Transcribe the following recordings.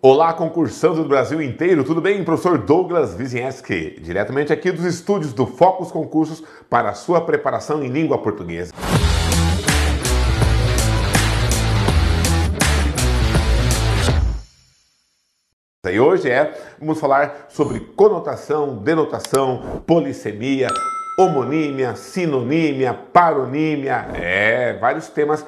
Olá, concursantes do Brasil inteiro, tudo bem? Professor Douglas Wizienski, diretamente aqui dos estúdios do Focus Concursos para a sua preparação em língua portuguesa. E hoje é, vamos falar sobre conotação, denotação, polissemia, homonímia, sinonímia, paronímia, é, vários temas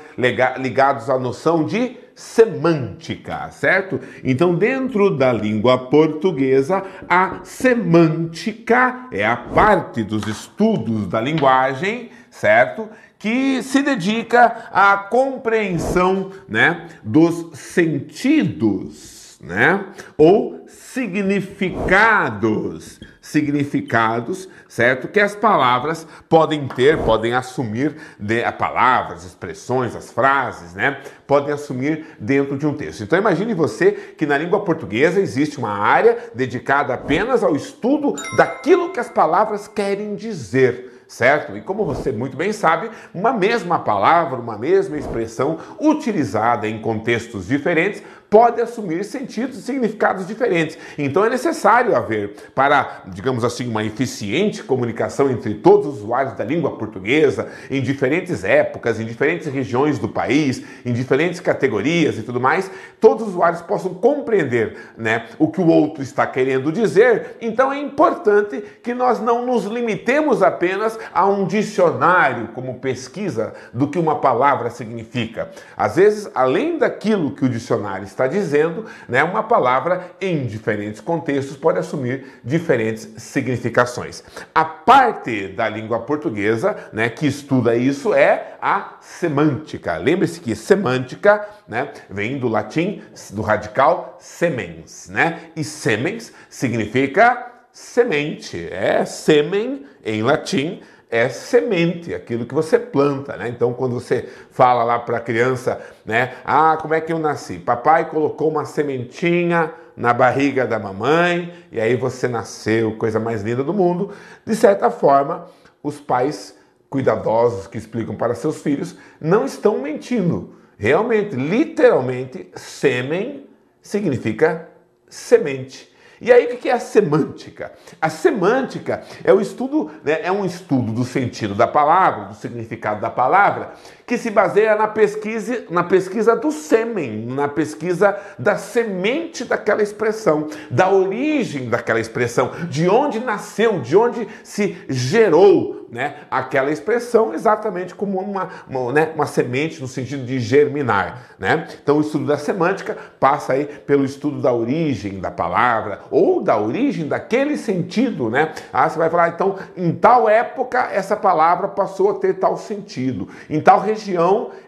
ligados à noção de semântica, certo? Então, dentro da língua portuguesa, a semântica é a parte dos estudos da linguagem, certo? Que se dedica à compreensão, né, dos sentidos, né? Ou significados significados, certo? Que as palavras podem ter, podem assumir de, a palavras, expressões, as frases, né? Podem assumir dentro de um texto. Então imagine você que na língua portuguesa existe uma área dedicada apenas ao estudo daquilo que as palavras querem dizer certo? E como você muito bem sabe, uma mesma palavra, uma mesma expressão utilizada em contextos diferentes pode assumir sentidos e significados diferentes. Então é necessário haver, para, digamos assim, uma eficiente comunicação entre todos os usuários da língua portuguesa, em diferentes épocas, em diferentes regiões do país, em diferentes categorias e tudo mais, todos os usuários possam compreender né, o que o outro está querendo dizer. Então é importante que nós não nos limitemos apenas a um dicionário como pesquisa do que uma palavra significa. Às vezes, além daquilo que o dicionário está está dizendo, né, uma palavra em diferentes contextos pode assumir diferentes significações. A parte da língua portuguesa né, que estuda isso é a semântica. Lembre-se que semântica né, vem do latim, do radical semens, né? E semens significa semente, é sêmen em latim é semente, aquilo que você planta, né? Então, quando você fala lá para a criança, né? Ah, como é que eu nasci? Papai colocou uma sementinha na barriga da mamãe e aí você nasceu, coisa mais linda do mundo. De certa forma, os pais cuidadosos que explicam para seus filhos não estão mentindo. Realmente, literalmente, sêmen significa semente. E aí o que é a semântica? A semântica é o estudo, né, é um estudo do sentido da palavra, do significado da palavra, que se baseia na pesquisa, na pesquisa do sêmen, na pesquisa da semente daquela expressão, da origem daquela expressão, de onde nasceu, de onde se gerou né, aquela expressão exatamente como uma, uma, né, uma semente no sentido de germinar. Né? Então, o estudo da semântica passa aí pelo estudo da origem da palavra ou da origem daquele sentido. Né? Ah, você vai falar, então, em tal época essa palavra passou a ter tal sentido, em tal região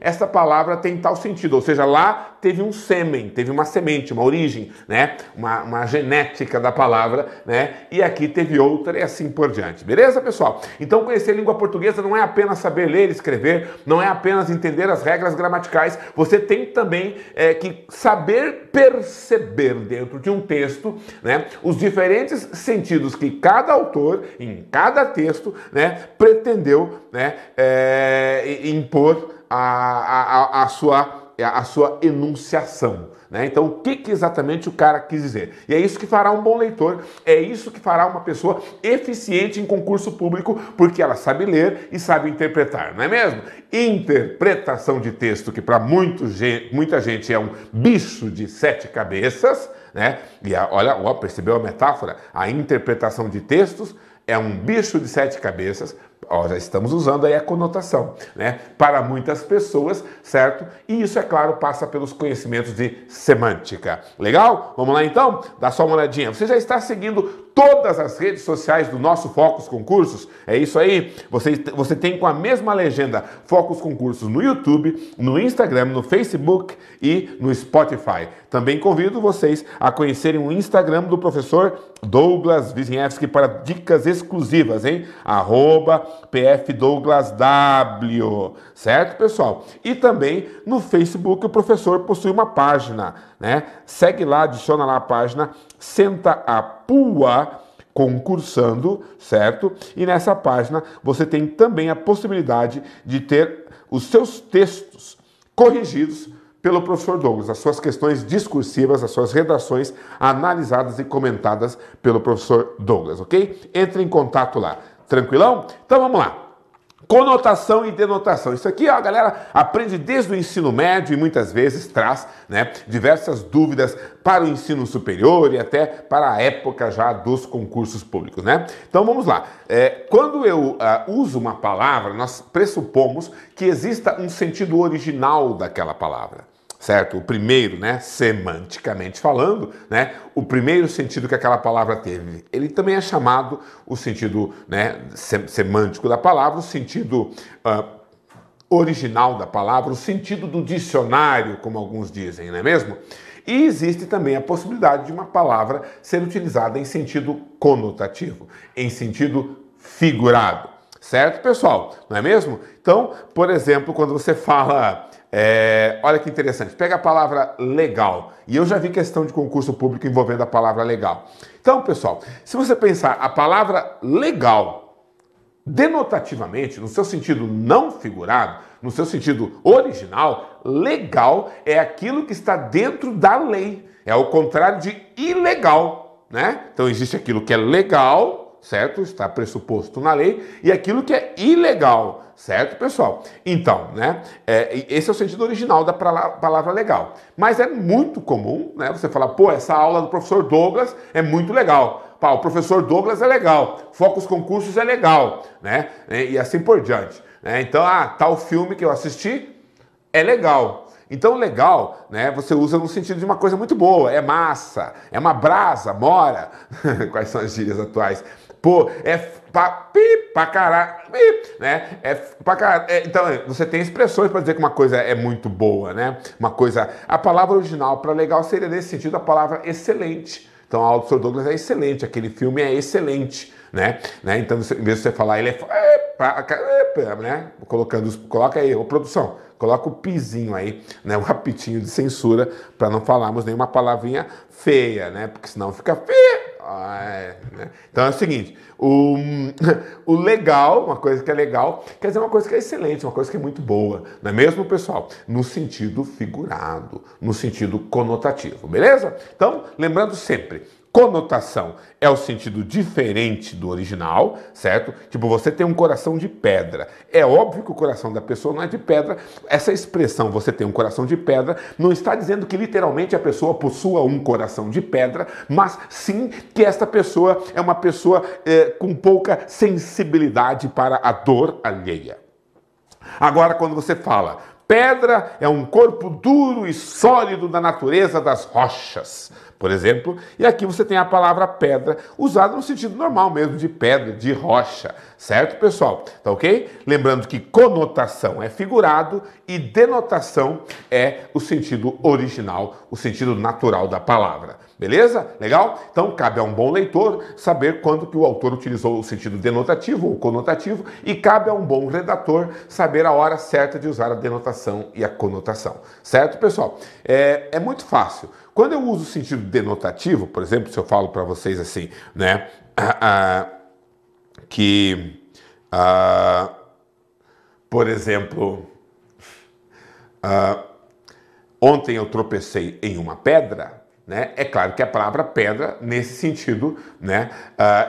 essa palavra tem tal sentido, ou seja, lá teve um sêmen, teve uma semente, uma origem, né? uma, uma genética da palavra, né? e aqui teve outra e assim por diante. Beleza, pessoal? Então, conhecer língua portuguesa não é apenas saber ler e escrever, não é apenas entender as regras gramaticais, você tem também é, que saber perceber dentro de um texto né, os diferentes sentidos que cada autor, em cada texto, né, pretendeu né, é, impor a, a, a, sua, a sua enunciação. Né? Então, o que, que, exatamente o cara quis dizer? E é isso que fará um bom leitor, é isso que fará uma pessoa eficiente em concurso público, porque ela sabe ler e sabe interpretar, não é mesmo? Interpretação de texto, que para muita gente é um bicho de sete cabeças, né? E a, olha, ó, percebeu a metáfora? A interpretação de textos é um bicho de sete cabeças, Ó, já estamos usando aí a conotação, né? Para muitas pessoas, certo? E isso, é claro, passa pelos conhecimentos de semântica. Legal? Vamos lá então? Dá só uma olhadinha. Você já está seguindo todas as redes sociais do nosso Focus Concursos. É isso aí. Você, você tem com a mesma legenda Focus Concursos no YouTube, no Instagram, no Facebook e no Spotify. Também convido vocês a conhecerem o Instagram do professor Douglas Wisniewski para dicas exclusivas, hein? Arroba PFDouglasW, certo, pessoal? E também no Facebook o professor possui uma página, né? Segue lá, adiciona lá a página Senta a Pua concursando, certo? E nessa página você tem também a possibilidade de ter os seus textos corrigidos pelo professor Douglas, as suas questões discursivas, as suas redações analisadas e comentadas pelo professor Douglas, ok? Entre em contato lá. Tranquilão? Então vamos lá. Conotação e denotação. Isso aqui ó, a galera aprende desde o ensino médio e muitas vezes traz né, diversas dúvidas para o ensino superior e até para a época já dos concursos públicos. Né? Então vamos lá. É, quando eu uh, uso uma palavra, nós pressupomos que exista um sentido original daquela palavra certo? O primeiro, né, semanticamente falando, né, o primeiro sentido que aquela palavra teve. Ele também é chamado o sentido, né, semântico da palavra, o sentido uh, original da palavra, o sentido do dicionário, como alguns dizem, não é mesmo? E existe também a possibilidade de uma palavra ser utilizada em sentido conotativo, em sentido figurado. Certo, pessoal? Não é mesmo? Então, por exemplo, quando você fala é, olha que interessante, pega a palavra legal. E eu já vi questão de concurso público envolvendo a palavra legal. Então, pessoal, se você pensar a palavra legal denotativamente, no seu sentido não figurado, no seu sentido original, legal é aquilo que está dentro da lei. É o contrário de ilegal, né? Então existe aquilo que é legal, certo? Está pressuposto na lei, e aquilo que é ilegal Certo, pessoal? Então, né? É, esse é o sentido original da palavra legal. Mas é muito comum, né? Você falar, pô, essa aula do professor Douglas é muito legal. Pá, o professor Douglas é legal. Focos concursos é legal, né? E assim por diante. Né? Então, ah, tal filme que eu assisti é legal. Então, legal, né? Você usa no sentido de uma coisa muito boa, é massa, é uma brasa, mora. Quais são as gírias atuais? Pô, é pra, pi, pra caralho, né? É pra caralho. É, então, você tem expressões para dizer que uma coisa é muito boa, né? Uma coisa. A palavra original para legal seria nesse sentido a palavra excelente. Então, a Sr. Douglas é excelente, aquele filme é excelente, né? né? Então, em vez de você falar, ele é. é né? Colocando, coloca aí, ô produção, coloca o pizinho aí, né? O rapitinho de censura, para não falarmos nenhuma palavrinha feia, né? Porque senão fica feia ah, né? Então é o seguinte: o, o legal, uma coisa que é legal, quer dizer uma coisa que é excelente, uma coisa que é muito boa, não é mesmo, pessoal? No sentido figurado, no sentido conotativo, beleza? Então, lembrando sempre, Conotação é o sentido diferente do original, certo? Tipo, você tem um coração de pedra. É óbvio que o coração da pessoa não é de pedra. Essa expressão, você tem um coração de pedra, não está dizendo que literalmente a pessoa possua um coração de pedra, mas sim que esta pessoa é uma pessoa é, com pouca sensibilidade para a dor alheia. Agora, quando você fala, pedra é um corpo duro e sólido da natureza das rochas por exemplo, e aqui você tem a palavra pedra usada no sentido normal mesmo, de pedra, de rocha, certo, pessoal? Tá ok? Lembrando que conotação é figurado e denotação é o sentido original, o sentido natural da palavra. Beleza? Legal? Então cabe a um bom leitor saber quando que o autor utilizou o sentido denotativo ou conotativo e cabe a um bom redator saber a hora certa de usar a denotação e a conotação. Certo, pessoal? É, é muito fácil. Quando eu uso o sentido denotativo, por exemplo, se eu falo para vocês assim, né, ah, ah, que, ah, por exemplo, ontem eu tropecei em uma pedra, né? É claro que a palavra pedra, nesse sentido, né,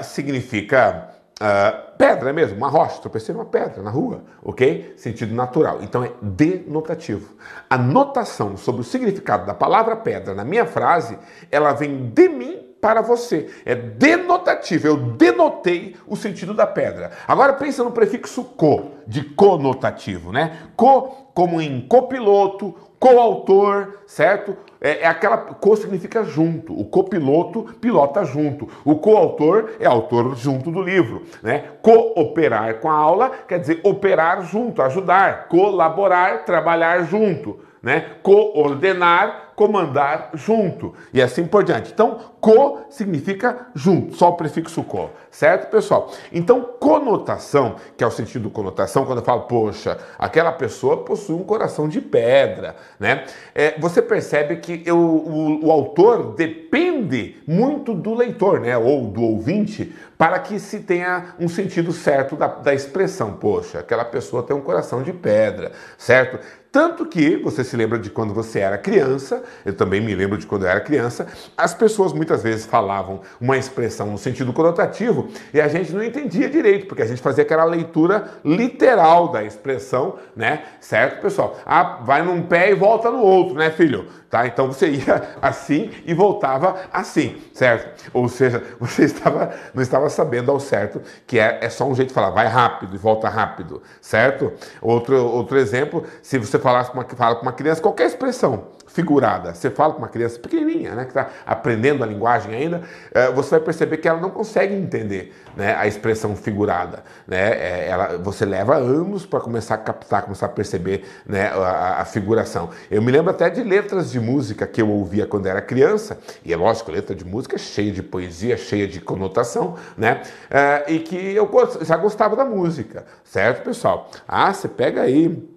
significa Uh, pedra mesmo, uma rocha, tropecei numa pedra na rua, ok? Sentido natural. Então é denotativo. A notação sobre o significado da palavra pedra na minha frase, ela vem de mim para você. É denotativo. Eu denotei o sentido da pedra. Agora pensa no prefixo co, de conotativo, né? Co, como em copiloto, coautor, certo? É, é, aquela. Co significa junto. O copiloto pilota junto. O coautor é autor junto do livro. Né? Cooperar com a aula quer dizer operar junto, ajudar, colaborar, trabalhar junto. Né? Coordenar, comandar junto e assim por diante. Então, co significa junto, só o prefixo co, certo, pessoal? Então, conotação, que é o sentido conotação, quando eu falo, poxa, aquela pessoa possui um coração de pedra, né? É, você percebe que eu, o, o autor depende muito do leitor, né? Ou do ouvinte, para que se tenha um sentido certo da, da expressão, poxa, aquela pessoa tem um coração de pedra, certo? Tanto que você se lembra de quando você era criança, eu também me lembro de quando eu era criança, as pessoas muitas vezes falavam uma expressão no sentido conotativo e a gente não entendia direito, porque a gente fazia aquela leitura literal da expressão, né? Certo, pessoal? Ah, vai num pé e volta no outro, né, filho? Tá? Então você ia assim e voltava assim, certo? Ou seja, você estava, não estava sabendo ao certo que é, é só um jeito de falar, vai rápido e volta rápido, certo? Outro, outro exemplo, se você falasse uma, fala com uma criança, qualquer expressão figurada, você fala com uma criança pequenininha, né, que está aprendendo a linguagem ainda, é, você vai perceber que ela não consegue entender né, a expressão figurada. Né? É, ela, você leva anos para começar a captar, começar a perceber né, a, a, figuração. Eu me lembro até de letras de música que eu ouvia quando era criança, e é lógico, letra de música é cheia de poesia, cheia de conotação, né? É, e que eu já gostava da música, certo, pessoal? Ah, você pega aí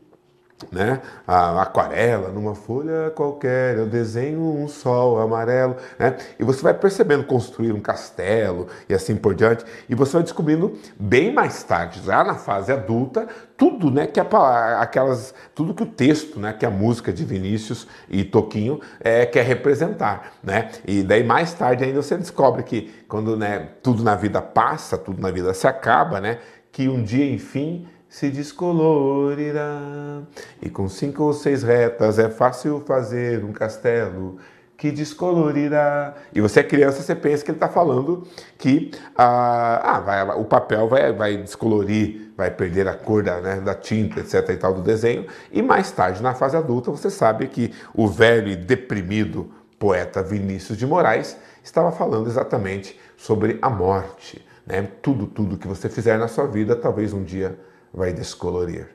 né? A aquarela numa folha qualquer, eu desenho um sol amarelo, né? E você vai percebendo construir um castelo e assim por diante, e você vai descobrindo bem mais tarde, já na fase adulta, tudo, né, que a, aquelas, tudo que o texto, né, que a música de Vinícius e Toquinho é, quer representar, né? E daí mais tarde ainda você descobre que quando, né, tudo na vida passa, tudo na vida se acaba, né? Que um dia, enfim, se descolorirá. E com cinco ou seis retas é fácil fazer um castelo que descolorirá. E você é criança, você pensa que ele está falando que ah, ah, vai, o papel vai, vai descolorir, vai perder a cor da, né, da tinta, etc. e tal do desenho. E mais tarde, na fase adulta, você sabe que o velho e deprimido poeta Vinícius de Moraes estava falando exatamente sobre a morte. Né? Tudo, tudo que você fizer na sua vida, talvez um dia vai descolorir,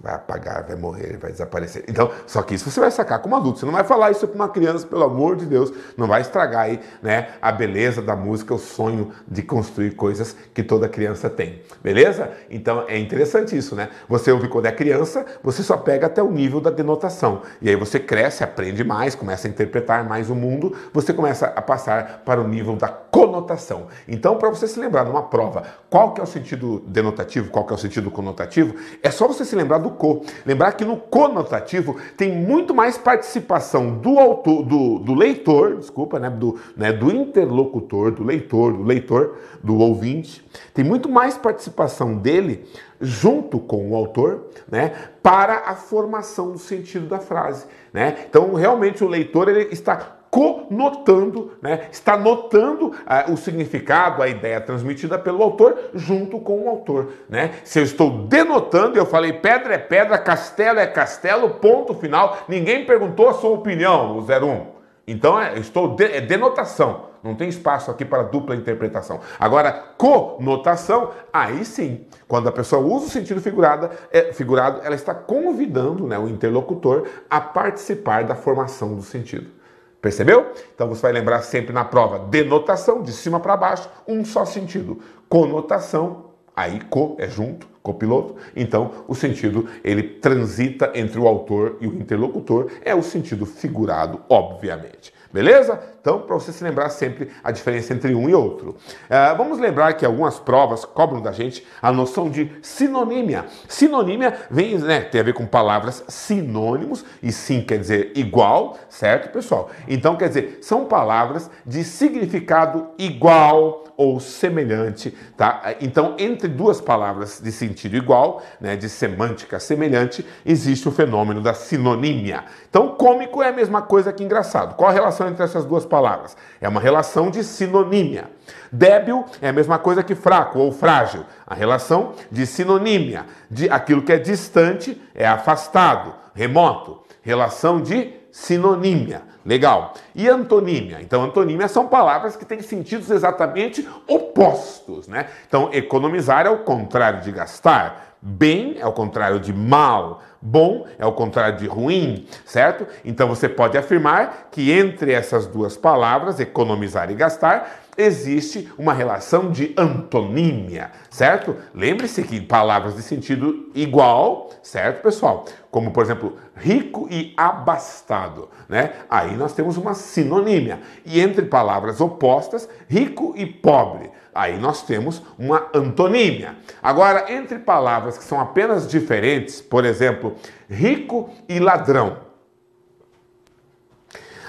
vai apagar, vai morrer, vai desaparecer. Então, só que isso você vai sacar como adulto. Você não vai falar isso para uma criança, pelo amor de Deus. Não vai estragar aí, né, a beleza da música, o sonho de construir coisas que toda criança tem. Beleza? Então é interessante isso, né? Você ouve quando é criança, você só pega até o nível da denotação. E aí você cresce, aprende mais, começa a interpretar mais o mundo, você começa a passar para o nível da conotação. Então, para você se lembrar numa prova, qual que é o sentido denotativo, qual que é o sentido conotativo, é só você se lembrar do co. Lembrar que no conotativo tem muito mais participação do autor, do, do leitor, desculpa, né, do, né, do interlocutor, do leitor, do leitor, do ouvinte. Tem muito mais participação dele junto com o autor, né, para a formação do sentido da frase, né? Então, realmente o leitor ele está conotando, né? está notando uh, o significado, a ideia transmitida pelo autor junto com o autor. Né? Se eu estou denotando, eu falei pedra é pedra, castelo é castelo, ponto final, ninguém perguntou a sua opinião, o 01. Então, é, estou de, é denotação. Não tem espaço aqui para dupla interpretação. Agora, conotação, aí sim, quando a pessoa usa o sentido figurado, é, figurado ela está convidando né, o interlocutor a participar da formação do sentido. Percebeu? Então você vai lembrar sempre na prova denotação, de cima para baixo, um só sentido. Conotação, aí co é junto, copiloto. Então o sentido ele transita entre o autor e o interlocutor, é o sentido figurado, obviamente. Beleza? Então, para você se lembrar sempre a diferença entre um e outro. Uh, vamos lembrar que algumas provas cobram da gente a noção de sinonímia. Sinonímia vem, né, tem a ver com palavras sinônimos, e sim quer dizer igual, certo, pessoal? Então, quer dizer, são palavras de significado igual ou semelhante, tá? Então, entre duas palavras de sentido igual, né, de semântica semelhante, existe o fenômeno da sinonímia. Então, cômico é a mesma coisa que engraçado. Qual a relação entre essas duas palavras? É uma relação de sinonímia. Débil é a mesma coisa que fraco ou frágil. A relação de sinonímia. De aquilo que é distante é afastado, remoto. Relação de sinonímia. Legal. E antonímia? Então, antonímia são palavras que têm sentidos exatamente opostos, né? Então, economizar é o contrário de gastar. Bem é o contrário de mal. Bom é o contrário de ruim, certo? Então você pode afirmar que entre essas duas palavras, economizar e gastar, existe uma relação de antonímia, certo? Lembre-se que palavras de sentido igual, certo, pessoal? Como, por exemplo, rico e abastado, né? Aí nós temos uma sinonímia. E entre palavras opostas, rico e pobre. Aí nós temos uma antonímia. Agora, entre palavras que são apenas diferentes, por exemplo, rico e ladrão.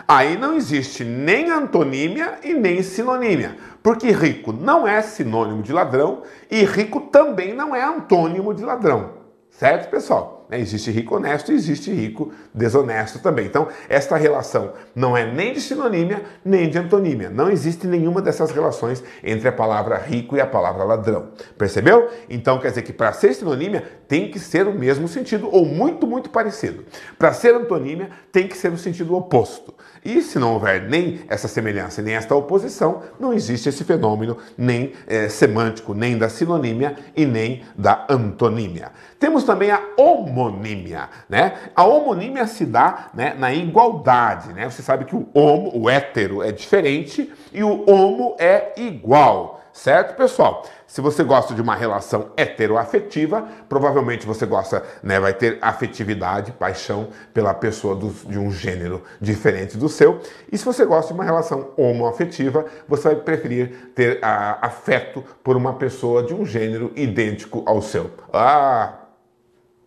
Aí não existe nem antonímia e nem sinonímia, porque rico não é sinônimo de ladrão e rico também não é antônimo de ladrão. Certo, pessoal? Né? Existe rico honesto e existe rico desonesto também. Então, esta relação não é nem de sinonímia nem de antonímia. Não existe nenhuma dessas relações entre a palavra rico e a palavra ladrão. Percebeu? Então, quer dizer que para ser sinonímia tem que ser o mesmo sentido ou muito, muito parecido. Para ser antonímia tem que ser o sentido oposto. E se não houver nem essa semelhança nem esta oposição, não existe esse fenômeno nem é, semântico, nem da sinonímia e nem da antonímia. Temos também a homonímia, né? A homonímia se dá né, na igualdade, né? Você sabe que o homo, o hétero, é diferente e o homo é igual. Certo, pessoal? Se você gosta de uma relação heteroafetiva, provavelmente você gosta, né, vai ter afetividade, paixão pela pessoa do, de um gênero diferente do seu. E se você gosta de uma relação homoafetiva, você vai preferir ter a, afeto por uma pessoa de um gênero idêntico ao seu. Ah,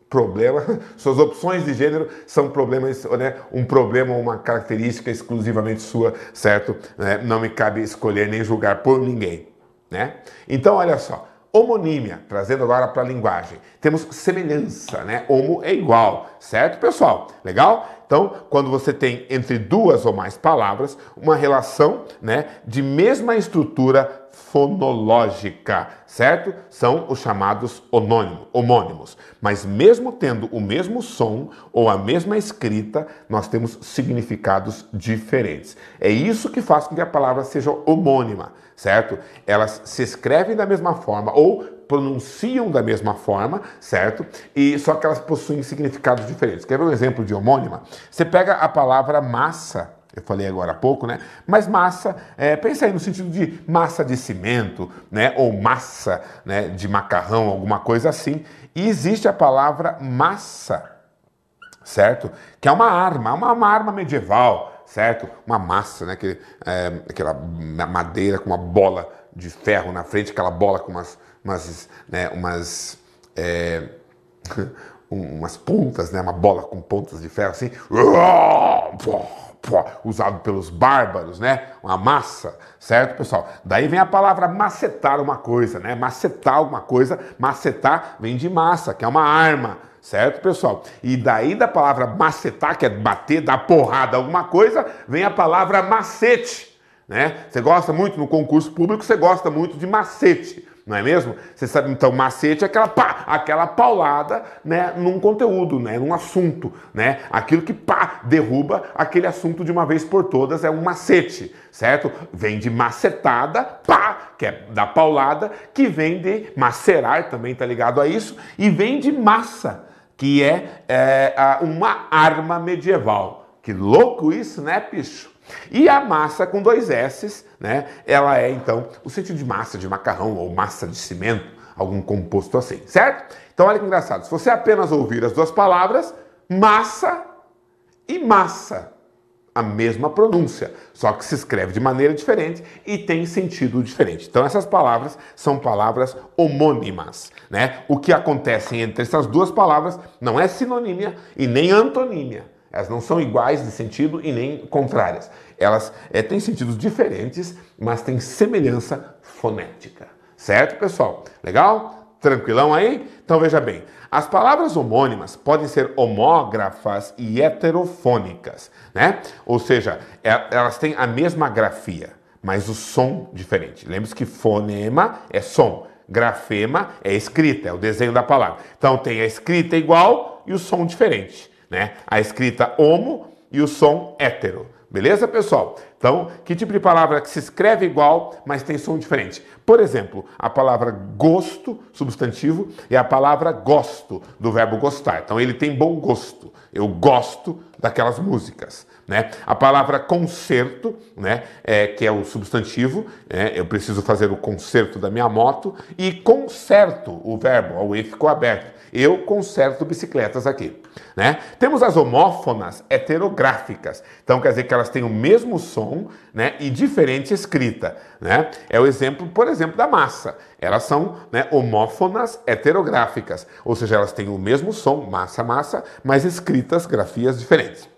problema, suas opções de gênero são problemas, né, um problema uma característica exclusivamente sua, certo? É, não me cabe escolher nem julgar por ninguém. Né? Então, olha só, homonímia, trazendo agora para a linguagem. Temos semelhança, né? Homo é igual, certo, pessoal? Legal? Então, quando você tem entre duas ou mais palavras uma relação, né, de mesma estrutura fonológica, certo? São os chamados onônimo, homônimos. Mas mesmo tendo o mesmo som ou a mesma escrita, nós temos significados diferentes. É isso que faz com que a palavra seja homônima, certo? Elas se escrevem da mesma forma ou pronunciam da mesma forma, certo? E só que elas possuem significados diferentes. Quer ver um exemplo de homônima? Você pega a palavra massa, eu falei agora há pouco, né? Mas massa, é, pensa aí no sentido de massa de cimento, né? Ou massa né, de macarrão, alguma coisa assim. E existe a palavra massa, certo? Que é uma arma, uma, uma arma medieval, certo? Uma massa, né? Que, é, aquela madeira com uma bola de ferro na frente, aquela bola com umas, umas, né, umas é, umas pontas, né? Uma bola com pontas de ferro assim usado pelos bárbaros, né? Uma massa, certo, pessoal? Daí vem a palavra macetar uma coisa, né? Macetar alguma coisa, macetar vem de massa, que é uma arma, certo, pessoal? E daí da palavra macetar, que é bater, dar porrada alguma coisa, vem a palavra macete, né? Você gosta muito no concurso público, você gosta muito de macete não é mesmo? Você sabe, então, macete é aquela, pá, aquela paulada né, num conteúdo, né, num assunto, né? Aquilo que pá, derruba aquele assunto de uma vez por todas é um macete, certo? Vem de macetada, pá, que é da paulada, que vem de macerar, também tá ligado a isso, e vem de massa, que é, é uma arma medieval. Que louco isso, né, bicho? E a massa com dois S's, né? Ela é então o sentido de massa de macarrão ou massa de cimento, algum composto assim, certo? Então olha que engraçado. Se você apenas ouvir as duas palavras, massa e massa, a mesma pronúncia, só que se escreve de maneira diferente e tem sentido diferente. Então essas palavras são palavras homônimas, né? O que acontece entre essas duas palavras não é sinonímia e nem antonímia elas não são iguais de sentido e nem contrárias. Elas é, têm sentidos diferentes, mas têm semelhança fonética. Certo, pessoal? Legal? Tranquilão aí? Então veja bem, as palavras homônimas podem ser homógrafas e heterofônicas, né? Ou seja, é, elas têm a mesma grafia, mas o som diferente. Lembre-se que fonema é som, grafema é escrita, é o desenho da palavra. Então tem a escrita igual e o som diferente né? A escrita homo e o som hétero. Beleza, pessoal? Então, que tipo de palavra que se escreve igual, mas tem som diferente? Por exemplo, a palavra gosto, substantivo, é a palavra gosto, do verbo gostar. Então, ele tem bom gosto. Eu gosto daquelas músicas. Né? A palavra concerto, né, é, que é o substantivo, é, eu preciso fazer o concerto da minha moto, e concerto, o verbo, o E ficou aberto. Eu conserto bicicletas aqui. Né? Temos as homófonas heterográficas. Então quer dizer que elas têm o mesmo som né, e diferente escrita. Né? É o exemplo, por exemplo, da massa. Elas são né, homófonas heterográficas, ou seja, elas têm o mesmo som, massa, massa, mas escritas grafias diferentes.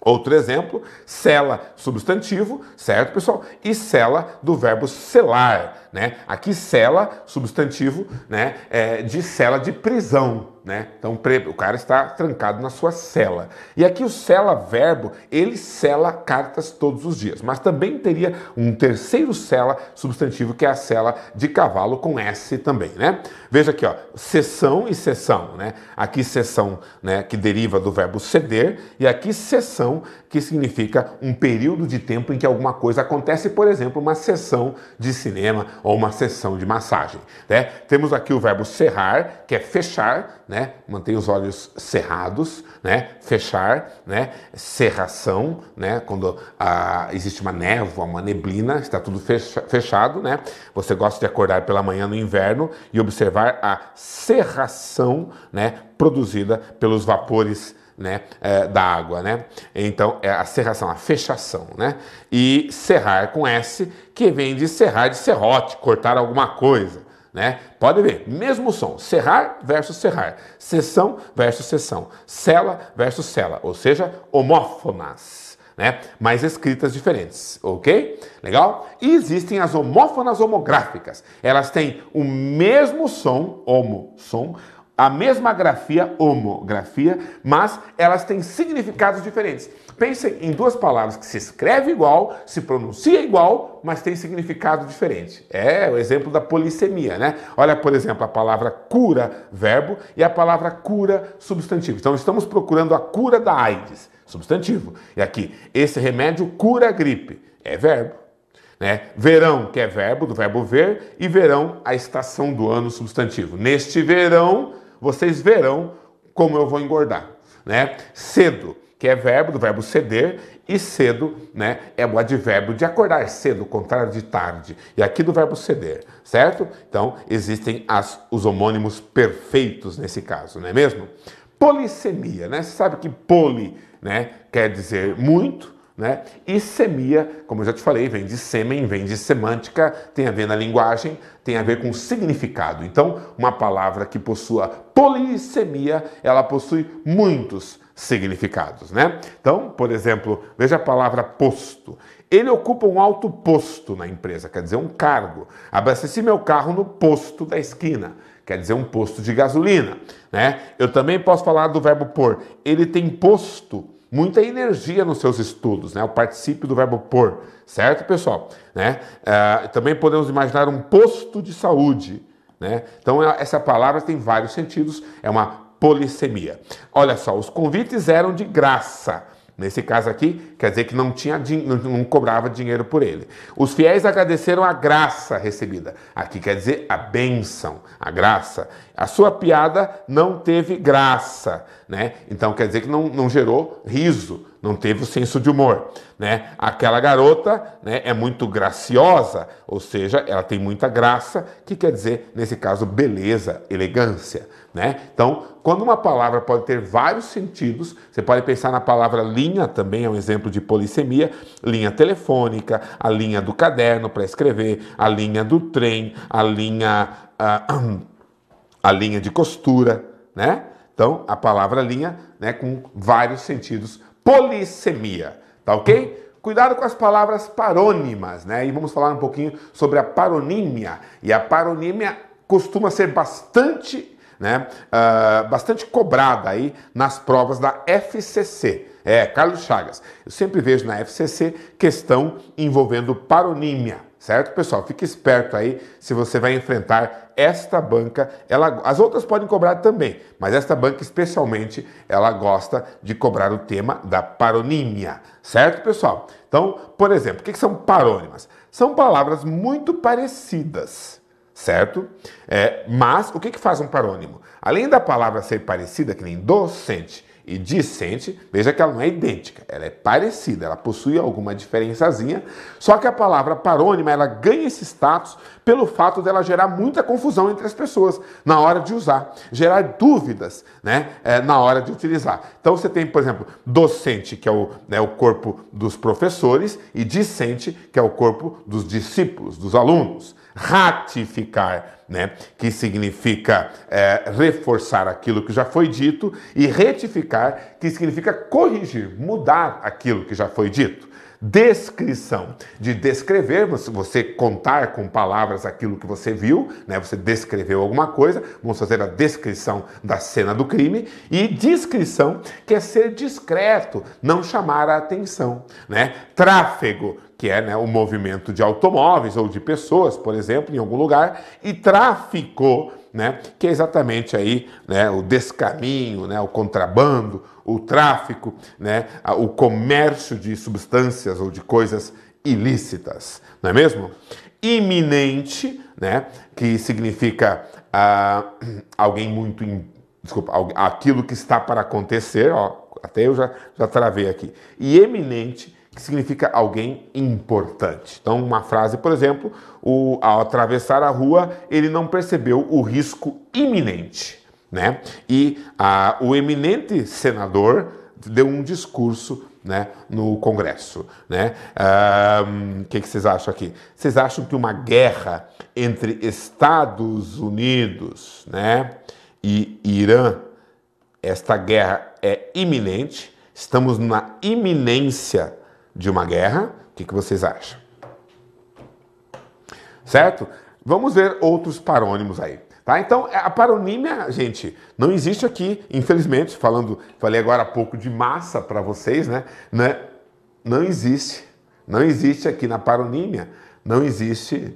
Outro exemplo, cela substantivo, certo, pessoal? E cela do verbo selar, né? Aqui cela substantivo, né? É, de cela de prisão, né? Então o cara está trancado na sua cela. E aqui o cela verbo, ele cela cartas todos os dias, mas também teria um terceiro cela substantivo que é a cela de cavalo com S também, né? Veja aqui, ó, sessão e sessão, né? Aqui sessão, né, que deriva do verbo ceder e aqui sessão que significa um período de tempo em que alguma coisa acontece, por exemplo, uma sessão de cinema ou uma sessão de massagem, né? Temos aqui o verbo cerrar, que é fechar, né? Mantém os olhos cerrados, né? Fechar, né? Cerração, né? Quando ah, existe uma névoa, uma neblina, está tudo fecha, fechado, né? Você gosta de acordar pela manhã no inverno e observar a cerração, né? Produzida pelos vapores né, é, da água, né? Então é a serração, a fechação, né? E serrar com S, que vem de serrar de serrote, cortar alguma coisa, né? Pode ver, mesmo som, serrar versus serrar, sessão versus sessão, cela versus cela, ou seja, homófonas, né? Mas escritas diferentes, ok? Legal? E existem as homófonas homográficas. Elas têm o mesmo som, homo, som, a mesma grafia, homografia, mas elas têm significados diferentes. Pensem em duas palavras que se escreve igual, se pronuncia igual, mas tem significado diferente. É o exemplo da polissemia, né? Olha, por exemplo, a palavra cura, verbo, e a palavra cura, substantivo. Então, estamos procurando a cura da AIDS, substantivo. E aqui, esse remédio cura a gripe, é verbo. Né? Verão, que é verbo, do verbo ver, e verão, a estação do ano, substantivo. Neste verão, vocês verão como eu vou engordar, né? Cedo, que é verbo do verbo ceder, e cedo, né, é o advérbio de acordar cedo, contrário de tarde. E aqui do verbo ceder, certo? Então, existem as, os homônimos perfeitos nesse caso, não é mesmo? Polissemia, né? Você sabe que poli, né, quer dizer muito, né? E semia, como eu já te falei, vem de sêmen, vem de semântica, tem a ver na linguagem, tem a ver com significado. Então, uma palavra que possua polissemia, ela possui muitos significados, né? Então, por exemplo, veja a palavra posto. Ele ocupa um alto posto na empresa, quer dizer, um cargo. Abasteci meu carro no posto da esquina, quer dizer, um posto de gasolina, né? Eu também posso falar do verbo pôr. Ele tem posto muita energia nos seus estudos, né? O particípio do verbo pôr, certo, pessoal? Né? Uh, também podemos imaginar um posto de saúde, né? Então essa palavra tem vários sentidos, é uma polissemia. Olha só, os convites eram de graça. Nesse caso aqui, quer dizer que não, tinha, não, cobrava dinheiro por ele. Os fiéis agradeceram a graça recebida. Aqui quer dizer a bênção, a graça. A sua piada não teve graça, né? Então quer dizer que não, não gerou riso, não teve o senso de humor, né? Aquela garota, né, é muito graciosa, ou seja, ela tem muita graça, que quer dizer, nesse caso, beleza, elegância. Né? Então, quando uma palavra pode ter vários sentidos, você pode pensar na palavra linha, também é um exemplo de polissemia, linha telefônica, a linha do caderno para escrever, a linha do trem, a linha, a, a linha de costura, né? Então, a palavra linha, né, com vários sentidos, polissemia, tá ok? Cuidado com as palavras parônimas, né? E vamos falar um pouquinho sobre a paronímia. E a paronímia costuma ser bastante né, uh, bastante cobrada aí nas provas da FCC. É, Carlos Chagas. Eu sempre vejo na FCC questão envolvendo paronímia, certo, pessoal? Fique esperto aí se você vai enfrentar esta banca. Ela, as outras podem cobrar também, mas esta banca especialmente ela gosta de cobrar o tema da paronímia, certo, pessoal? Então, por exemplo, o que são parônimas? São palavras muito parecidas certo? É, mas o que, que faz um parônimo? Além da palavra ser parecida, que nem docente e discente, veja que ela não é idêntica, ela é parecida, ela possui alguma diferençazinha, só que a palavra parônima ela ganha esse status pelo fato dela gerar muita confusão entre as pessoas na hora de usar, gerar dúvidas né, é, na hora de utilizar. Então você tem, por exemplo, docente, que é o, né, o corpo dos professores, e discente, que é o corpo dos discípulos, dos alunos ratificar, né? que significa é, reforçar aquilo que já foi dito, e retificar, que significa corrigir, mudar aquilo que já foi dito. Descrição, de descrever, você contar com palavras aquilo que você viu, né? você descreveu alguma coisa, vamos fazer a descrição da cena do crime, e descrição, que é ser discreto, não chamar a atenção. Né? Tráfego, que é né, o movimento de automóveis ou de pessoas, por exemplo, em algum lugar, e tráfico, né, que é exatamente aí né, o descaminho, né, o contrabando, o tráfico, né, o comércio de substâncias ou de coisas ilícitas, não é mesmo? Iminente, né, que significa ah, alguém muito, desculpa, aquilo que está para acontecer, ó, até eu já, já travei aqui, e eminente, que significa alguém importante. Então, uma frase, por exemplo, o, ao atravessar a rua, ele não percebeu o risco iminente. Né? E a, o eminente senador deu um discurso né, no Congresso. Né? O que, que vocês acham aqui? Vocês acham que uma guerra entre Estados Unidos né, e Irã, esta guerra é iminente? Estamos na iminência de uma guerra. O que, que vocês acham? Certo? Vamos ver outros parônimos aí. Tá? Então, a paronímia, gente, não existe aqui, infelizmente, falando, falei agora há pouco de massa para vocês, né? né? Não existe. Não existe aqui na paronímia, não existe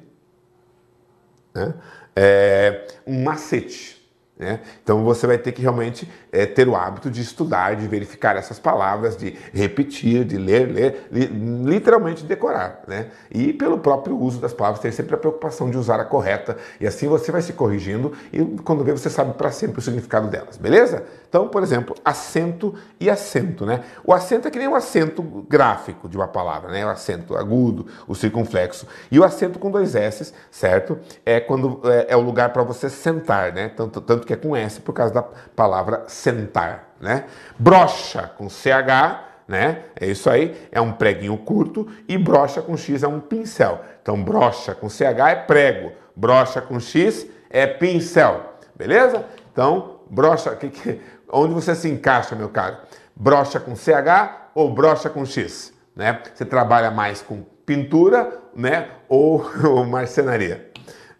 né? é, um macete. Né? Então você vai ter que realmente é, ter o hábito de estudar, de verificar essas palavras, de repetir, de ler, ler, li, literalmente decorar. Né? E pelo próprio uso das palavras, ter sempre a preocupação de usar a correta, e assim você vai se corrigindo, e quando vê, você sabe para sempre o significado delas, beleza? Então, por exemplo, acento e acento. Né? O acento é que nem o acento gráfico de uma palavra, né? o acento agudo, o circunflexo. E o acento com dois S, certo? É quando é, é o lugar para você sentar, né? Tanto, tanto que é com S por causa da palavra sentar, né? Brocha com CH, né? É isso aí, é um preguinho curto e brocha com X é um pincel. Então brocha com CH é prego, brocha com X é pincel, beleza? Então brocha, que, que, onde você se encaixa, meu caro? Brocha com CH ou brocha com X, né? Você trabalha mais com pintura, né? Ou, ou marcenaria,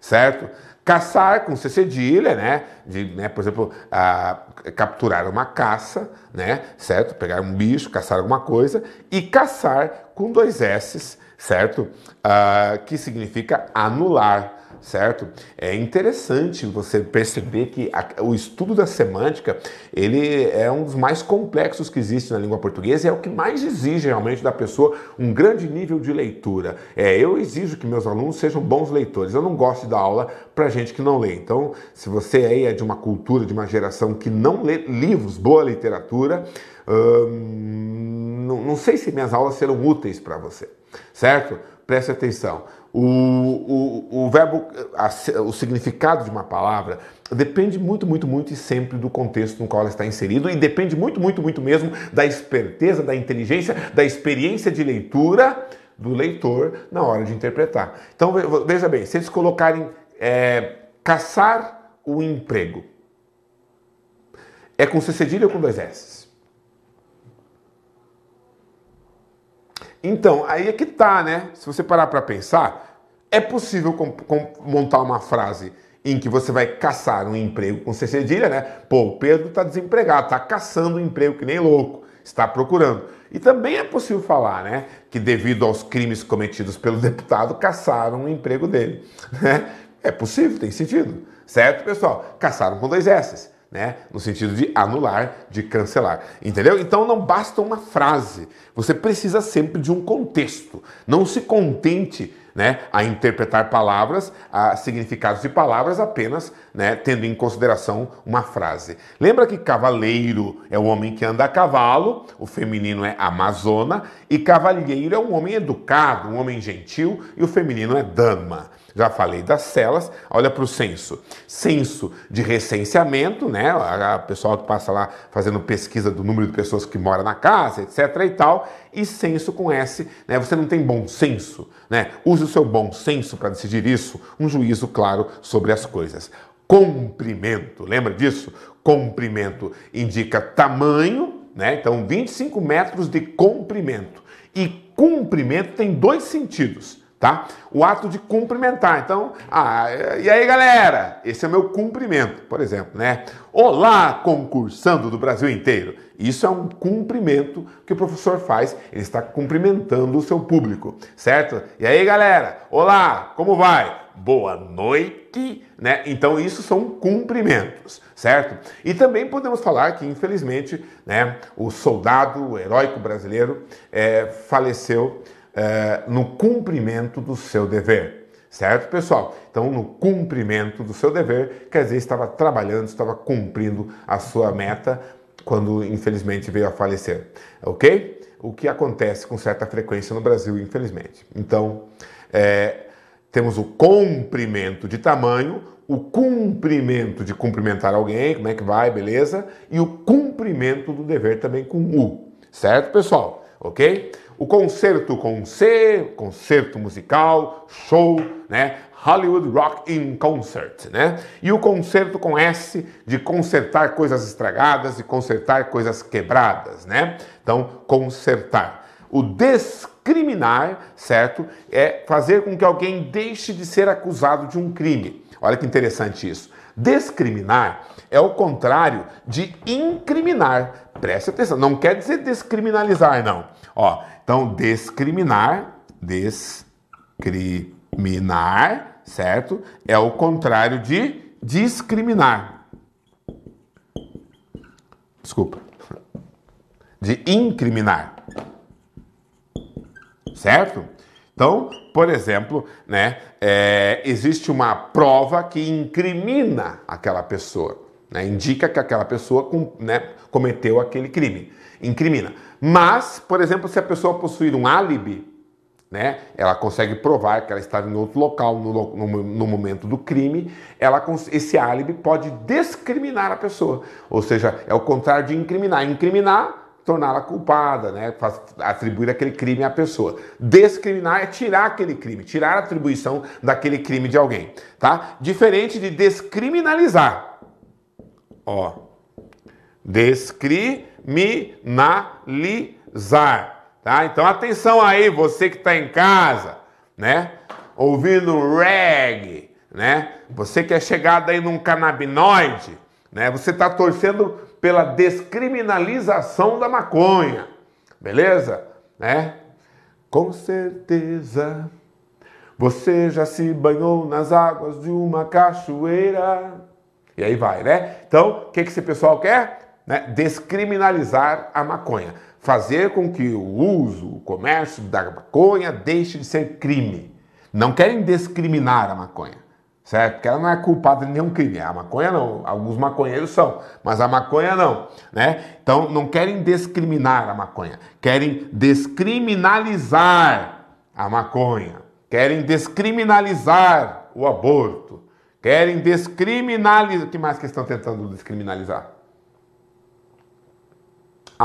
certo? Caçar com cedilha, né? De, né, por exemplo, a, capturar uma caça, né? Certo? Pegar um bicho, caçar alguma coisa. E caçar com dois S, certo? Ah, que significa anular certo? É interessante você perceber que a, o estudo da semântica ele é um dos mais complexos que existe na língua portuguesa e é o que mais exige realmente da pessoa um grande nível de leitura. É, eu exijo que meus alunos sejam bons leitores. Eu não gosto dar aula para gente que não lê. Então, se você aí é de uma cultura, de uma geração que não lê livros, boa literatura, hum, não, não sei se minhas aulas serão úteis para você, certo? Preste atenção. O, o, o verbo, a, o significado de uma palavra depende muito, muito, muito e sempre do contexto no qual ela está inserido e depende muito, muito, muito mesmo da esperteza, da inteligência, da experiência de leitura do leitor na hora de interpretar. Então veja bem, se eles colocarem é, caçar o emprego, é com C cedilha ou com dois S? Então, aí é que tá, né? Se você parar para pensar, é possível com, com, montar uma frase em que você vai caçar um emprego com cedilha, né? Pô, o Pedro está desempregado, está caçando um emprego que nem louco, está procurando. E também é possível falar, né, que devido aos crimes cometidos pelo deputado, caçaram o emprego dele, né? É possível, tem sentido, certo, pessoal? Caçaram com dois S's né? No sentido de anular, de cancelar. Entendeu? Então não basta uma frase. Você precisa sempre de um contexto. Não se contente né, a interpretar palavras, a significados de palavras apenas, né, tendo em consideração uma frase. Lembra que cavaleiro é o homem que anda a cavalo, o feminino é amazona, e cavalheiro é um homem educado, um homem gentil, e o feminino é dama. Já falei das celas, olha para o censo. Censo de recenseamento, né? A pessoal que passa lá fazendo pesquisa do número de pessoas que moram na casa, etc. e tal. E censo com S, né? Você não tem bom senso, né? Use o seu bom senso para decidir isso, um juízo claro sobre as coisas. Comprimento, lembra disso? Comprimento indica tamanho, né? Então, 25 metros de comprimento. E comprimento tem dois sentidos tá? O ato de cumprimentar. Então, ah, e aí galera? Esse é meu cumprimento, por exemplo, né? Olá, concursando do Brasil inteiro. Isso é um cumprimento que o professor faz, ele está cumprimentando o seu público, certo? E aí galera? Olá, como vai? Boa noite, né? Então, isso são cumprimentos, certo? E também podemos falar que, infelizmente, né, o soldado heróico brasileiro é, faleceu é, no cumprimento do seu dever. Certo, pessoal? Então, no cumprimento do seu dever, quer dizer, estava trabalhando, estava cumprindo a sua meta quando, infelizmente, veio a falecer. Ok? O que acontece com certa frequência no Brasil, infelizmente. Então, é, temos o cumprimento de tamanho, o cumprimento de cumprimentar alguém, como é que vai, beleza? E o cumprimento do dever também com U. Certo, pessoal? Ok? O concerto com C, concerto musical, show, né? Hollywood Rock in Concert, né? E o concerto com S de consertar coisas estragadas e consertar coisas quebradas, né? Então, consertar. O discriminar, certo? É fazer com que alguém deixe de ser acusado de um crime. Olha que interessante isso. Discriminar é o contrário de incriminar. Preste atenção, não quer dizer descriminalizar, não. Ó, então, discriminar, discriminar, certo? É o contrário de discriminar. Desculpa. De incriminar. Certo? Então, por exemplo, né, é, existe uma prova que incrimina aquela pessoa, né, indica que aquela pessoa né, cometeu aquele crime, incrimina. Mas, por exemplo, se a pessoa possuir um álibi, né, ela consegue provar que ela estava em outro local no, no, no, momento do crime, ela, esse álibi pode discriminar a pessoa. Ou seja, é o contrário de incriminar. Incriminar, torná-la culpada, né, atribuir aquele crime à pessoa. Discriminar é tirar aquele crime, tirar a atribuição daquele crime de alguém. Tá? Diferente de descriminalizar. Ó, descriminalizar, tá? Então atenção aí, você que está em casa, né? Ouvindo reggae, né? Você que é chegado aí num canabinoide, né? Você está torcendo pela descriminalização da maconha, beleza? Né? Com certeza você já se banhou nas águas de uma cachoeira. E aí vai, né? Então, o que, que esse pessoal quer? Né, descriminalizar a maconha, fazer com que o uso, o comércio da maconha deixe de ser crime. Não querem discriminar a maconha, certo? Porque ela não é culpada de nenhum crime. A maconha não, alguns maconheiros são, mas a maconha não, né? Então não querem discriminar a maconha, querem descriminalizar a maconha, querem descriminalizar o aborto, querem descriminalizar. O que mais que estão tentando descriminalizar?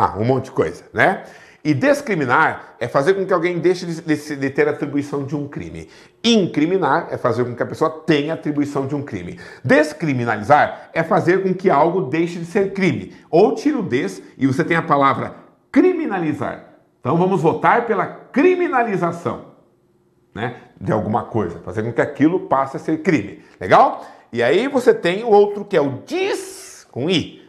Ah, um monte de coisa, né? E discriminar é fazer com que alguém deixe de, de, de, ter atribuição de um crime. Incriminar é fazer com que a pessoa tenha atribuição de um crime. Descriminalizar é fazer com que algo deixe de ser crime. Ou tira o des e você tem a palavra criminalizar. Então vamos votar pela criminalização né, de alguma coisa, fazer com que aquilo passe a ser crime. Legal? E aí você tem o outro que é o dis, com i,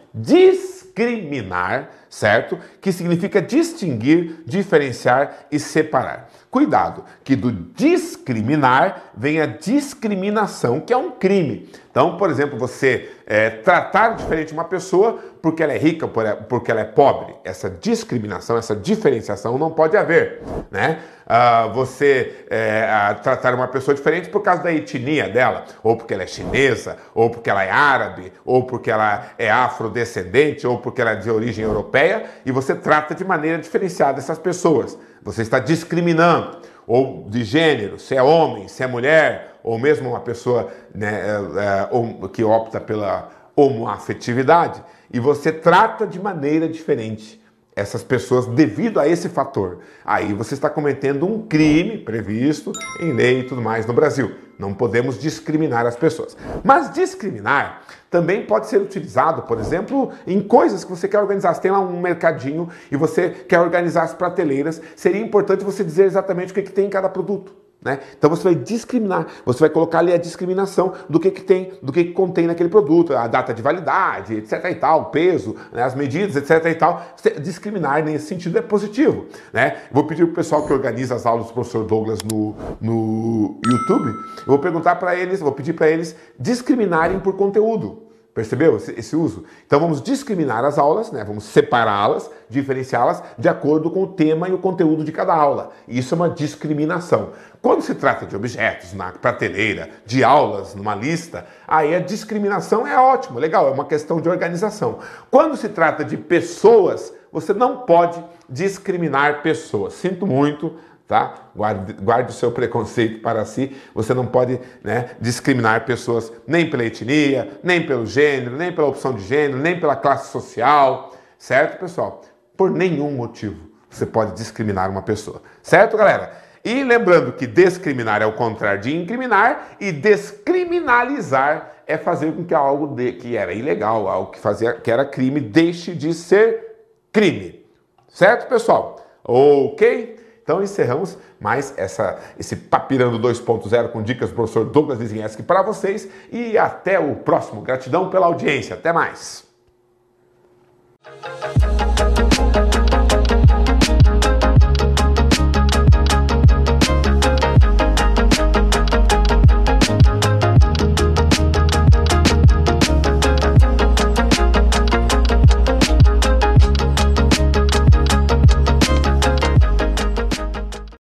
discriminar certo? Que significa distinguir, diferenciar e separar. Cuidado, que do discriminar vem a discriminação, que é um crime. Então, por exemplo, você é, tratar diferente uma pessoa porque ela é rica, porque ela é pobre. Essa discriminação, essa diferenciação não pode haver, né? uh, você é, tratar uma pessoa diferente por causa da etnia dela, ou porque ela é chinesa, ou porque ela é árabe, ou porque ela é afrodescendente, ou porque ela é de origem europeia, e você trata de maneira diferenciada essas pessoas. Você está discriminando, ou de gênero, se é homem, se é mulher, ou mesmo uma pessoa né, é, é, que opta pela homoafetividade, e você trata de maneira diferente essas pessoas devido a esse fator. Aí você está cometendo um crime previsto em lei e tudo mais no Brasil. Não podemos discriminar as pessoas. Mas discriminar também pode ser utilizado, por exemplo, em coisas que você quer organizar. Você tem lá um mercadinho e você quer organizar as prateleiras. Seria importante você dizer exatamente o que, que tem em cada produto. Né? Então você vai discriminar, você vai colocar ali a discriminação do que, que tem, do que, que contém naquele produto, a data de validade, etc. e tal, o peso, né? as medidas, etc. e tal. Discriminar nesse sentido é positivo. Né? Vou pedir para o pessoal que organiza as aulas do professor Douglas no, no YouTube, eu vou perguntar para eles, vou pedir para eles discriminarem por conteúdo. Percebeu esse, esse, uso? Então vamos discriminar as aulas, né? vamos separá-las, diferenciá-las de acordo com o tema e o conteúdo de cada aula. Isso é uma discriminação. Quando se trata de objetos na prateleira, de aulas, numa lista, aí a discriminação é ótimo, legal, é uma questão de organização. Quando se trata de pessoas, você não pode discriminar pessoas. Sinto muito, tá? Guarde, guarde o seu preconceito para si. Você não pode né, discriminar pessoas nem pela etnia, nem pelo gênero, nem pela opção de gênero, nem pela classe social, certo, pessoal? Por nenhum motivo você pode discriminar uma pessoa, certo, galera? E lembrando que discriminar é o contrário de incriminar e descriminalizar é fazer com que algo de, que era ilegal, algo que fazia que era crime, deixe de ser crime. Certo, pessoal? OK? Então encerramos mais essa, esse Papirando 2.0 com dicas do professor Douglas Wisniewski para vocês e até o próximo. Gratidão pela audiência. Até mais.